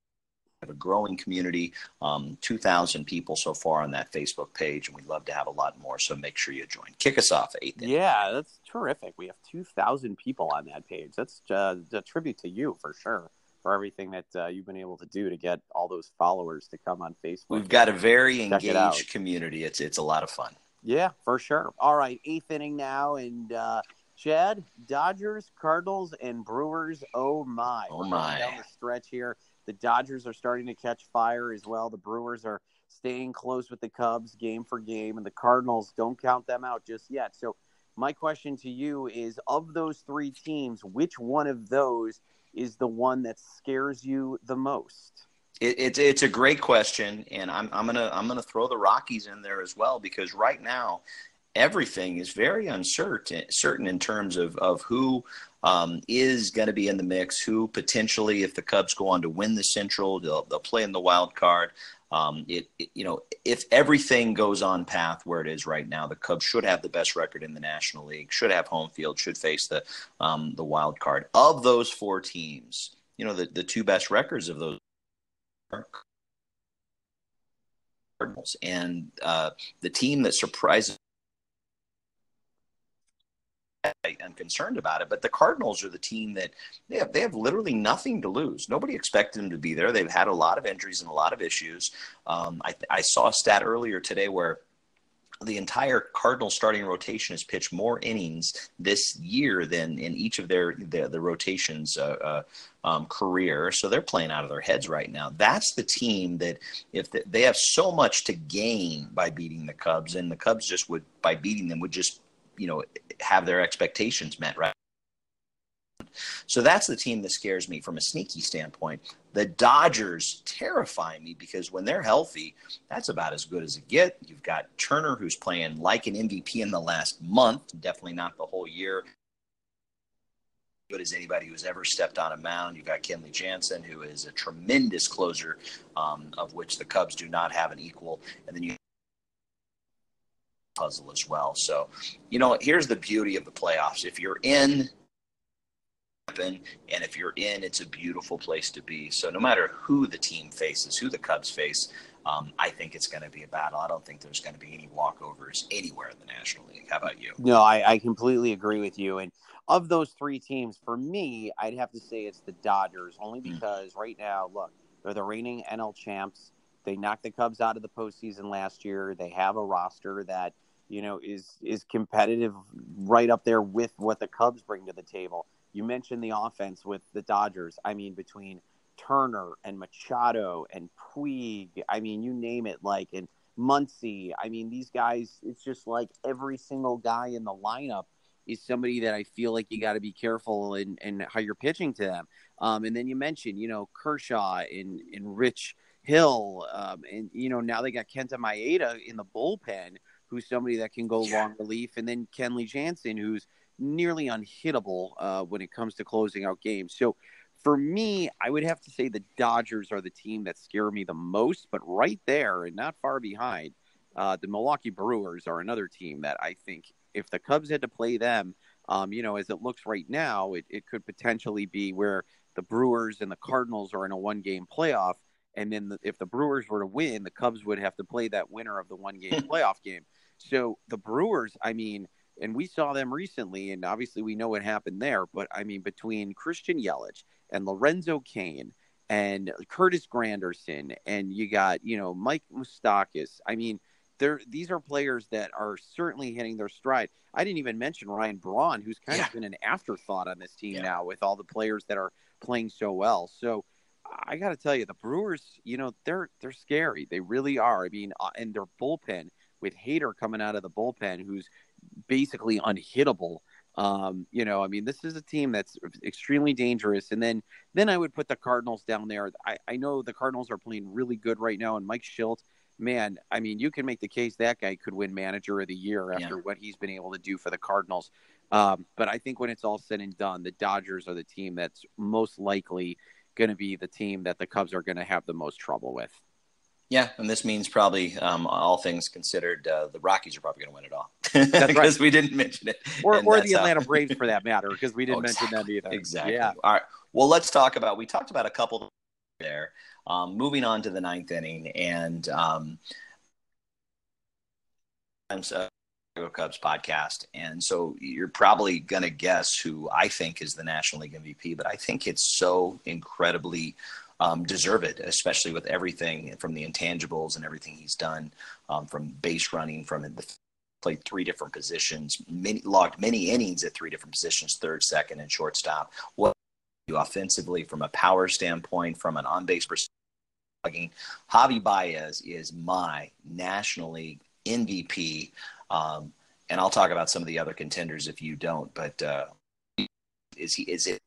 have a growing community, um, 2,000 people so far on that Facebook page, and we'd love to have a lot more. So make sure you join. Kick us off, eighth.
Yeah, that's terrific. We have 2,000 people on that page. That's uh, a tribute to you for sure for everything that uh, you've been able to do to get all those followers to come on Facebook.
We've got a very engaged it community. It's it's a lot of fun.
Yeah, for sure. All right, eighth inning now, and uh, Chad, Dodgers, Cardinals, and Brewers. Oh my!
Oh my!
Down the stretch here. The Dodgers are starting to catch fire as well. The Brewers are staying close with the Cubs game for game, and the Cardinals don't count them out just yet. So, my question to you is of those three teams, which one of those is the one that scares you the most?
It, it's it's a great question, and I'm I'm gonna I'm gonna throw the Rockies in there as well because right now everything is very uncertain certain in terms of of who um, is going to be in the mix. Who potentially, if the Cubs go on to win the Central, they'll they'll play in the wild card. Um, it, it, you know if everything goes on path where it is right now, the Cubs should have the best record in the National League, should have home field, should face the um, the wild card. Of those four teams, you know the the two best records of those. Cardinals and uh, the team that surprises I'm concerned about it. But the Cardinals are the team that they have they have literally nothing to lose. Nobody expected them to be there. They've had a lot of injuries and a lot of issues. Um, I, I saw a stat earlier today where the entire Cardinal starting rotation has pitched more innings this year than in each of their the, the rotations uh, uh, um, career. So they're playing out of their heads right now. That's the team that if the, they have so much to gain by beating the Cubs, and the Cubs just would by beating them would just you know have their expectations met right so that's the team that scares me from a sneaky standpoint. The Dodgers terrify me because when they're healthy, that's about as good as it get. You've got Turner who's playing like an MVP in the last month, definitely not the whole year. Good as anybody who's ever stepped on a mound. You've got Kenley Jansen, who is a tremendous closer, um, of which the Cubs do not have an equal. And then you puzzle as well. So, you know, here's the beauty of the playoffs. If you're in. And if you're in, it's a beautiful place to be. So no matter who the team faces, who the Cubs face, um, I think it's going to be a battle. I don't think there's going to be any walkovers anywhere in the National League. How about you?
No, I, I completely agree with you. And of those three teams, for me, I'd have to say it's the Dodgers, only hmm. because mm. right now, look, they're the reigning NL champs. They knocked the Cubs out of the postseason last year. They have a roster that you know is is competitive right up there with what the Cubs bring to the table. You mentioned the offense with the Dodgers. I mean, between Turner and Machado and Puig, I mean, you name it, like, and Muncy. I mean, these guys, it's just like every single guy in the lineup is somebody that I feel like you got to be careful in, in how you're pitching to them. Um, and then you mentioned, you know, Kershaw and, and Rich Hill. Um, and, you know, now they got Kenta Maeda in the bullpen, who's somebody that can go yeah. long relief. And then Kenley Jansen, who's – nearly unhittable uh, when it comes to closing out games. So for me, I would have to say the Dodgers are the team that scare me the most, but right there and not far behind, uh, the Milwaukee Brewers are another team that I think if the Cubs had to play them, um, you know, as it looks right now, it, it could potentially be where the Brewers and the Cardinals are in a one game playoff. And then the, if the Brewers were to win, the Cubs would have to play that winner of the one game playoff game. So the Brewers, I mean, and we saw them recently, and obviously we know what happened there. But I mean, between Christian Yelich and Lorenzo Cain and Curtis Granderson, and you got you know Mike Moustakas. I mean, there these are players that are certainly hitting their stride. I didn't even mention Ryan Braun, who's kind yeah. of been an afterthought on this team yeah. now with all the players that are playing so well. So I got to tell you, the Brewers, you know, they're they're scary. They really are. I mean, uh, and their bullpen with Hader coming out of the bullpen, who's basically unhittable. Um, you know, I mean, this is a team that's extremely dangerous. And then, then I would put the Cardinals down there. I, I know the Cardinals are playing really good right now, and Mike Shildt, man, I mean, you can make the case that guy could win Manager of the Year after yeah. what he's been able to do for the Cardinals. Um, but I think when it's all said and done, the Dodgers are the team that's most likely going to be the team that the Cubs are going to have the most trouble with.
Yeah, and this means probably, um, all things considered, uh, the Rockies are probably going to win it all because right. we didn't mention it,
or, or the Atlanta how... Braves for that matter, because we didn't oh, mention exactly. that either.
Exactly. Yeah. All right. Well, let's talk about. We talked about a couple there. Um, moving on to the ninth inning, and um, uh, Cubs podcast, and so you're probably going to guess who I think is the National League MVP, but I think it's so incredibly um, deserve it, especially with everything from the intangibles and everything he's done, um, from base running, from the played three different positions, many, logged many innings at three different positions, third, second, and shortstop. What you offensively from a power standpoint, from an on base perspective. Javy Baez is my National League MVP. Um, and I'll talk about some of the other contenders if you don't. But uh, is he is it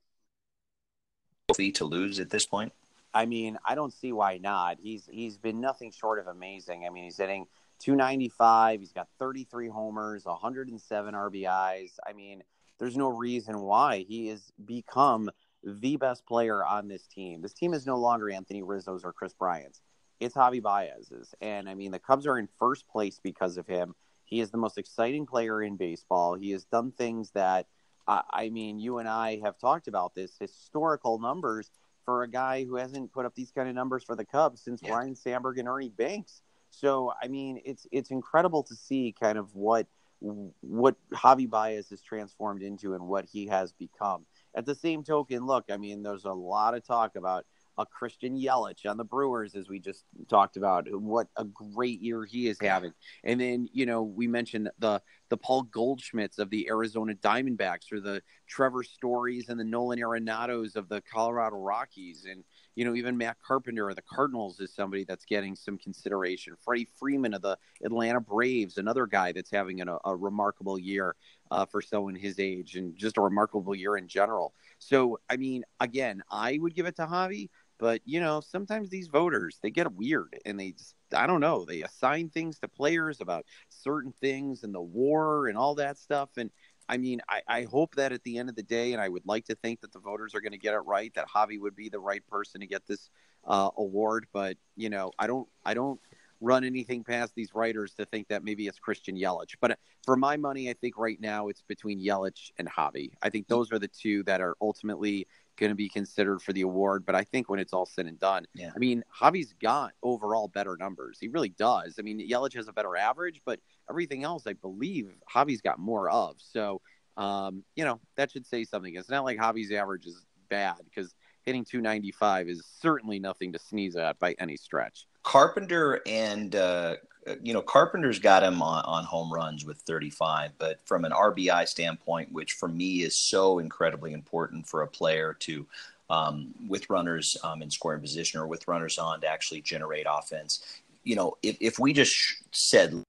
to lose at this point?
I mean, I don't see why not. He's he's been nothing short of amazing. I mean, he's hitting 295. He's got 33 homers, 107 RBIs. I mean, there's no reason why he has become the best player on this team. This team is no longer Anthony Rizzo's or Kris Bryant's. It's Javy Baez's. And I mean, the Cubs are in first place because of him. He is the most exciting player in baseball. He has done things that, I mean, you and I have talked about this historical numbers for a guy who hasn't put up these kind of numbers for the Cubs since yeah. Ryne Sandberg and Ernie Banks. So I mean, it's it's incredible to see kind of what what Javy Baez has transformed into and what he has become. At the same token, look, I mean, there's a lot of talk about a Christian Yelich on the Brewers, as we just talked about. What a great year he is having. And then, you know, we mentioned the the Paul Goldschmidts of the Arizona Diamondbacks or the Trevor Stories and the Nolan Arenados of the Colorado Rockies. And, you know, even Matt Carpenter of the Cardinals is somebody that's getting some consideration. Freddie Freeman of the Atlanta Braves, another guy that's having a, a remarkable year uh, for someone his age and just a remarkable year in general. So, I mean, again, I would give it to Javy, but you know, sometimes these voters they get weird and they just I don't know, they assign things to players about certain things and the war and all that stuff. And I mean, I, I hope that at the end of the day, and I would like to think that the voters are going to get it right, that Javy would be the right person to get this uh, award. But you know, I don't, I don't run anything past these writers to think that maybe it's Christian Yelich. But for my money, I think right now it's between Yelich and Javy. I think those are the two that are ultimately going to be considered for the award. But I think when it's all said and done, yeah. I mean, Javy's got overall better numbers. He really does. I mean, Yelich has a better average, but everything else, I believe, Javy's got more of. So, um, you know, that should say something. It's not like Javy's average is bad because hitting 295 is certainly nothing to sneeze at by any stretch.
Carpenter and uh, you know Carpenter's got him on, on home runs with 35, but from an RBI standpoint, which for me is so incredibly important for a player to um, with runners um, in scoring position or with runners on to actually generate offense. You know, if, if we just said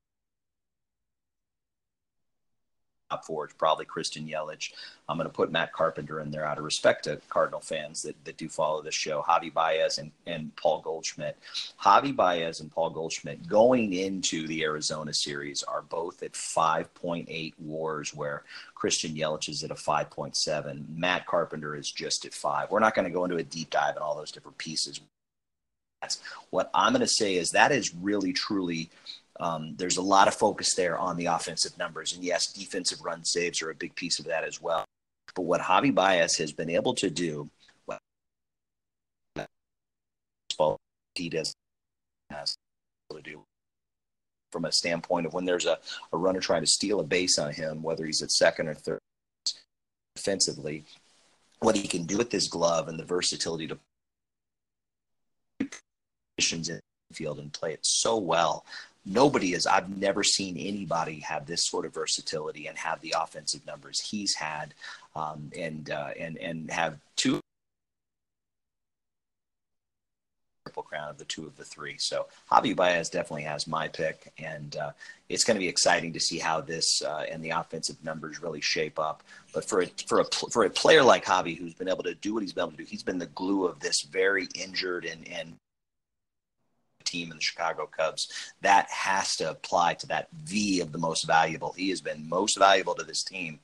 top four is probably Christian Yelich. I'm going to put Matt Carpenter in there out of respect to Cardinal fans that, that do follow this show. Javy Baez and, and Paul Goldschmidt. Javy Baez and Paul Goldschmidt going into the Arizona series are both at 5.8 wars, where Christian Yelich is at a 5.7. Matt Carpenter is just at five. We're not going to go into a deep dive in all those different pieces. What I'm going to say is that is really, truly um, there's a lot of focus there on the offensive numbers. And yes, defensive run saves are a big piece of that as well. But what Javy Baez has been able to do, he does to do from a standpoint of when there's a, a runner trying to steal a base on him, whether he's at second or third defensively, what he can do with his glove and the versatility to positions in the field and play it so well nobody is i've never seen anybody have this sort of versatility and have the offensive numbers he's had um, and uh, and and have two triple crown of the two of the three. So javy baez definitely has my pick and uh, it's going to be exciting to see how this uh, and the offensive numbers really shape up. But for a, for a for a player like javy who's been able to do what he's been able to do he's been the glue of this very injured and and team in the Chicago Cubs, that has to apply to that V of the most valuable. He has been most valuable to this team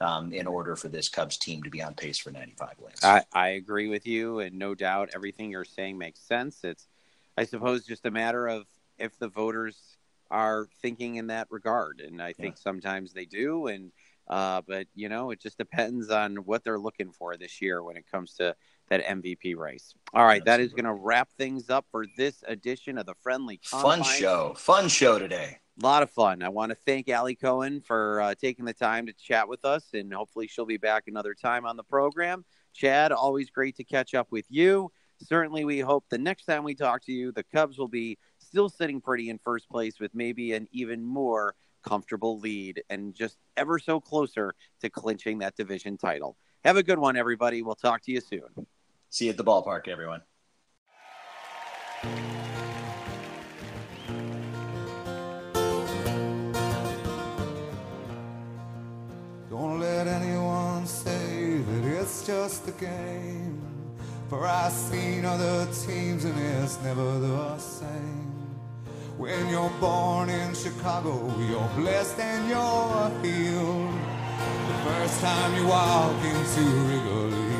um, in order for this Cubs team to be on pace for 95 wins.
I, I agree with you, and no doubt everything you're saying makes sense. It's, I suppose, just a matter of if the voters are thinking in that regard, and I think yeah. sometimes they do, and uh, but you know, it just depends on what they're looking for this year when it comes to that MVP race. All right, that is going to wrap things up for this edition of the Friendly
Confines. Fun show. Fun show today.
A lot of fun. I want to thank Allie Cohen for uh, taking the time to chat with us, and hopefully she'll be back another time on the program. Chad, always great to catch up with you. Certainly, we hope the next time we talk to you, the Cubs will be still sitting pretty in first place with maybe an even more comfortable lead and just ever so closer to clinching that division title. Have a good one, everybody. We'll talk to you soon.
See you at the ballpark, everyone.
Don't let anyone say that it's just a game. For I've seen other teams and it's never the same. When you're born in Chicago, you're blessed and you're healed. The first time you walk into Wrigley